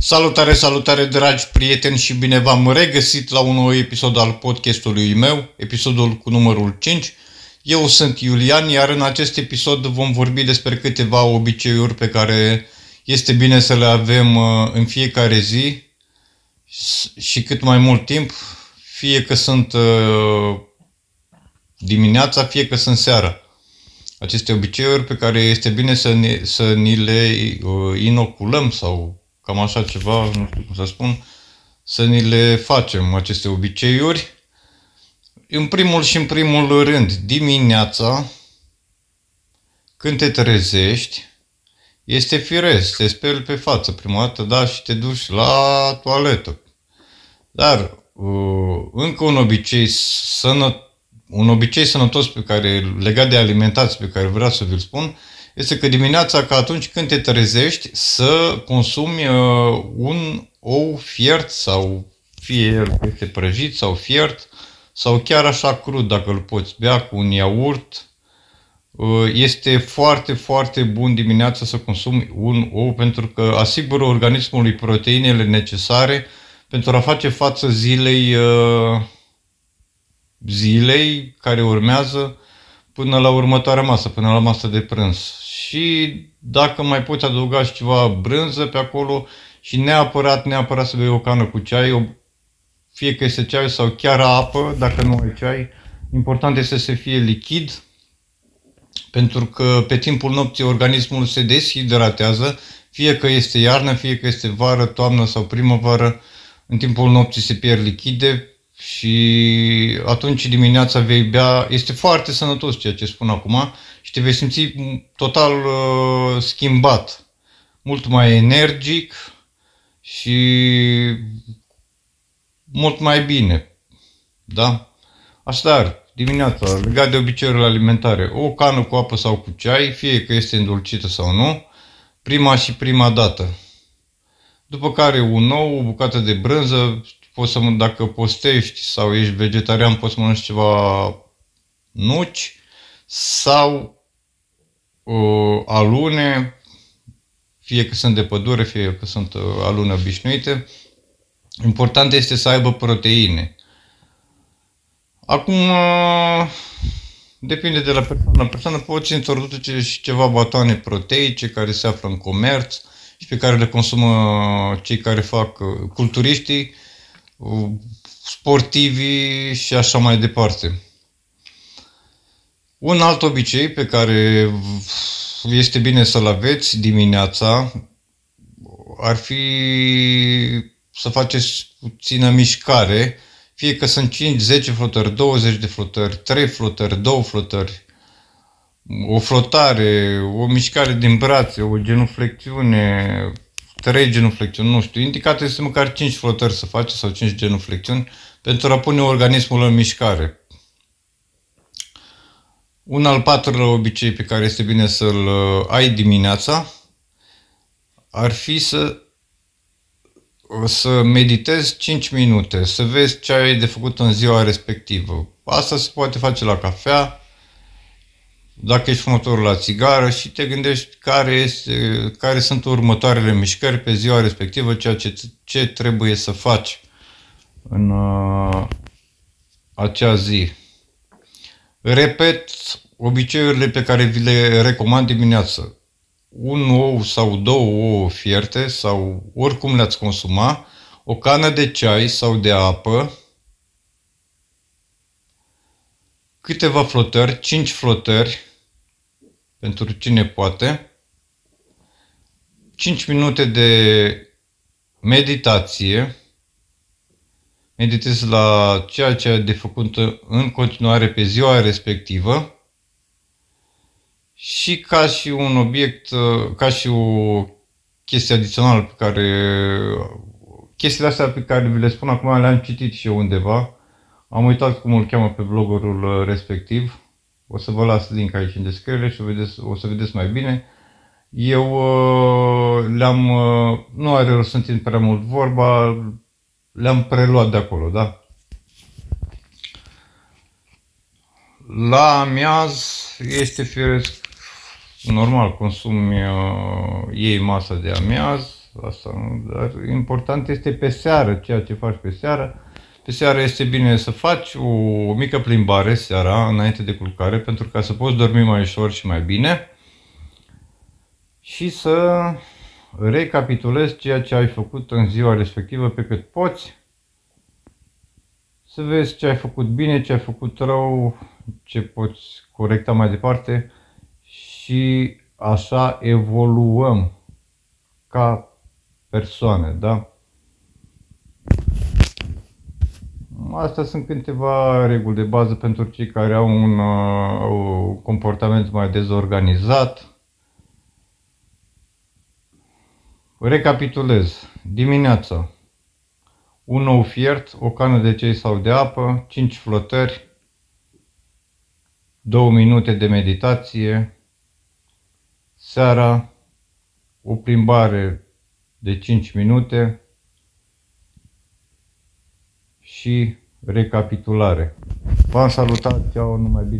Salutare, salutare dragi prieteni și bine v-am regăsit la un nou episod al podcastului meu, episodul cu numărul 5. Eu sunt Iulian, iar în acest episod vom vorbi despre câteva obiceiuri pe care este bine să le avem uh, în fiecare zi și cât mai mult timp, fie că sunt uh, dimineața, fie că sunt seara. Aceste obiceiuri pe care este bine să, ne, să ni le uh, inoculăm sau cam așa ceva, nu știu cum să spun, să ni le facem aceste obiceiuri. În primul și în primul rând, dimineața, când te trezești, este firesc, te speli pe față prima dată, da, și te duci la toaletă. Dar uh, încă un obicei sănătos, un obicei sănătos pe care, legat de alimentație pe care vreau să vi-l spun, este că dimineața, ca atunci când te trezești, să consumi uh, un ou fiert sau fie el este prăjit sau fiert sau chiar așa crud dacă îl poți bea cu un iaurt. Uh, este foarte, foarte bun dimineața să consumi un ou pentru că asigură organismului proteinele necesare pentru a face față zilei, uh, zilei care urmează până la următoarea masă, până la masă de prânz. Și dacă mai poți adăuga și ceva brânză pe acolo și neapărat, neapărat să bei o cană cu ceai, fie că este ceai sau chiar apă, dacă nu ai ceai, important este să fie lichid, pentru că pe timpul nopții organismul se deshidratează, fie că este iarnă, fie că este vară, toamnă sau primăvară, în timpul nopții se pierd lichide și atunci dimineața vei bea, este foarte sănătos ceea ce spun acum și te vei simți total uh, schimbat, mult mai energic și mult mai bine. Da? Așadar, dimineața, legat de obiceiurile alimentare, o cană cu apă sau cu ceai, fie că este îndulcită sau nu, prima și prima dată. După care un ou, o bucată de brânză, poți să, dacă postești sau ești vegetarian, poți să mănânci ceva nuci sau uh, alune, fie că sunt de pădure, fie că sunt uh, alune obișnuite. Important este să aibă proteine. Acum, uh, depinde de la persoană. Persoană poți introduce și ceva batoane proteice care se află în comerț și pe care le consumă cei care fac uh, culturiștii, uh, sportivii și așa mai departe. Un alt obicei pe care este bine să-l aveți dimineața ar fi să faceți puțină mișcare, fie că sunt 5, 10 flotări, 20 de flotări, 3 flotări, 2 flotări, o flotare, o mișcare din brațe, o genuflexiune, 3 genuflexiuni, nu știu, indicat este măcar 5 flotări să faci sau 5 genuflexiuni pentru a pune organismul în mișcare. Un al patrulea obicei pe care este bine să-l uh, ai dimineața ar fi să, să meditezi 5 minute, să vezi ce ai de făcut în ziua respectivă. Asta se poate face la cafea, dacă ești fumător la țigară și te gândești care, este, care sunt următoarele mișcări pe ziua respectivă, ceea ce, ce trebuie să faci în uh, acea zi. Repet obiceiurile pe care vi le recomand dimineață. Un ou sau două ouă fierte sau oricum le-ați consuma, o cană de ceai sau de apă, câteva flotări, 5 flotări, pentru cine poate, 5 minute de meditație, meditez la ceea ce ai de făcut în continuare pe ziua respectivă și ca și un obiect, ca și o chestie adițională pe care chestiile astea pe care vi le spun acum le-am citit și eu undeva. Am uitat cum îl cheamă pe bloggerul respectiv. O să vă las link aici în descriere și o, vedeți, o să vedeți mai bine. Eu uh, le-am, uh, nu are rost să prea mult vorba, le-am preluat de acolo, da? La amiaz este firesc normal, consumi uh, ei masa de amiaz, asta, nu? dar important este pe seară, ceea ce faci pe seară. Pe seară este bine să faci o, o mică plimbare seara, înainte de culcare, pentru ca să poți dormi mai ușor și mai bine și să recapitulezi ceea ce ai făcut în ziua respectivă pe cât poți, să vezi ce ai făcut bine, ce ai făcut rău, ce poți corecta mai departe și așa evoluăm ca persoane, da? Astea sunt câteva reguli de bază pentru cei care au un, uh, un comportament mai dezorganizat. Recapitulez. Dimineața. Un nou fiert, o cană de ceai sau de apă, 5 flotări, 2 minute de meditație, seara, o plimbare de 5 minute și recapitulare. V-am salutat, ceau, numai bine!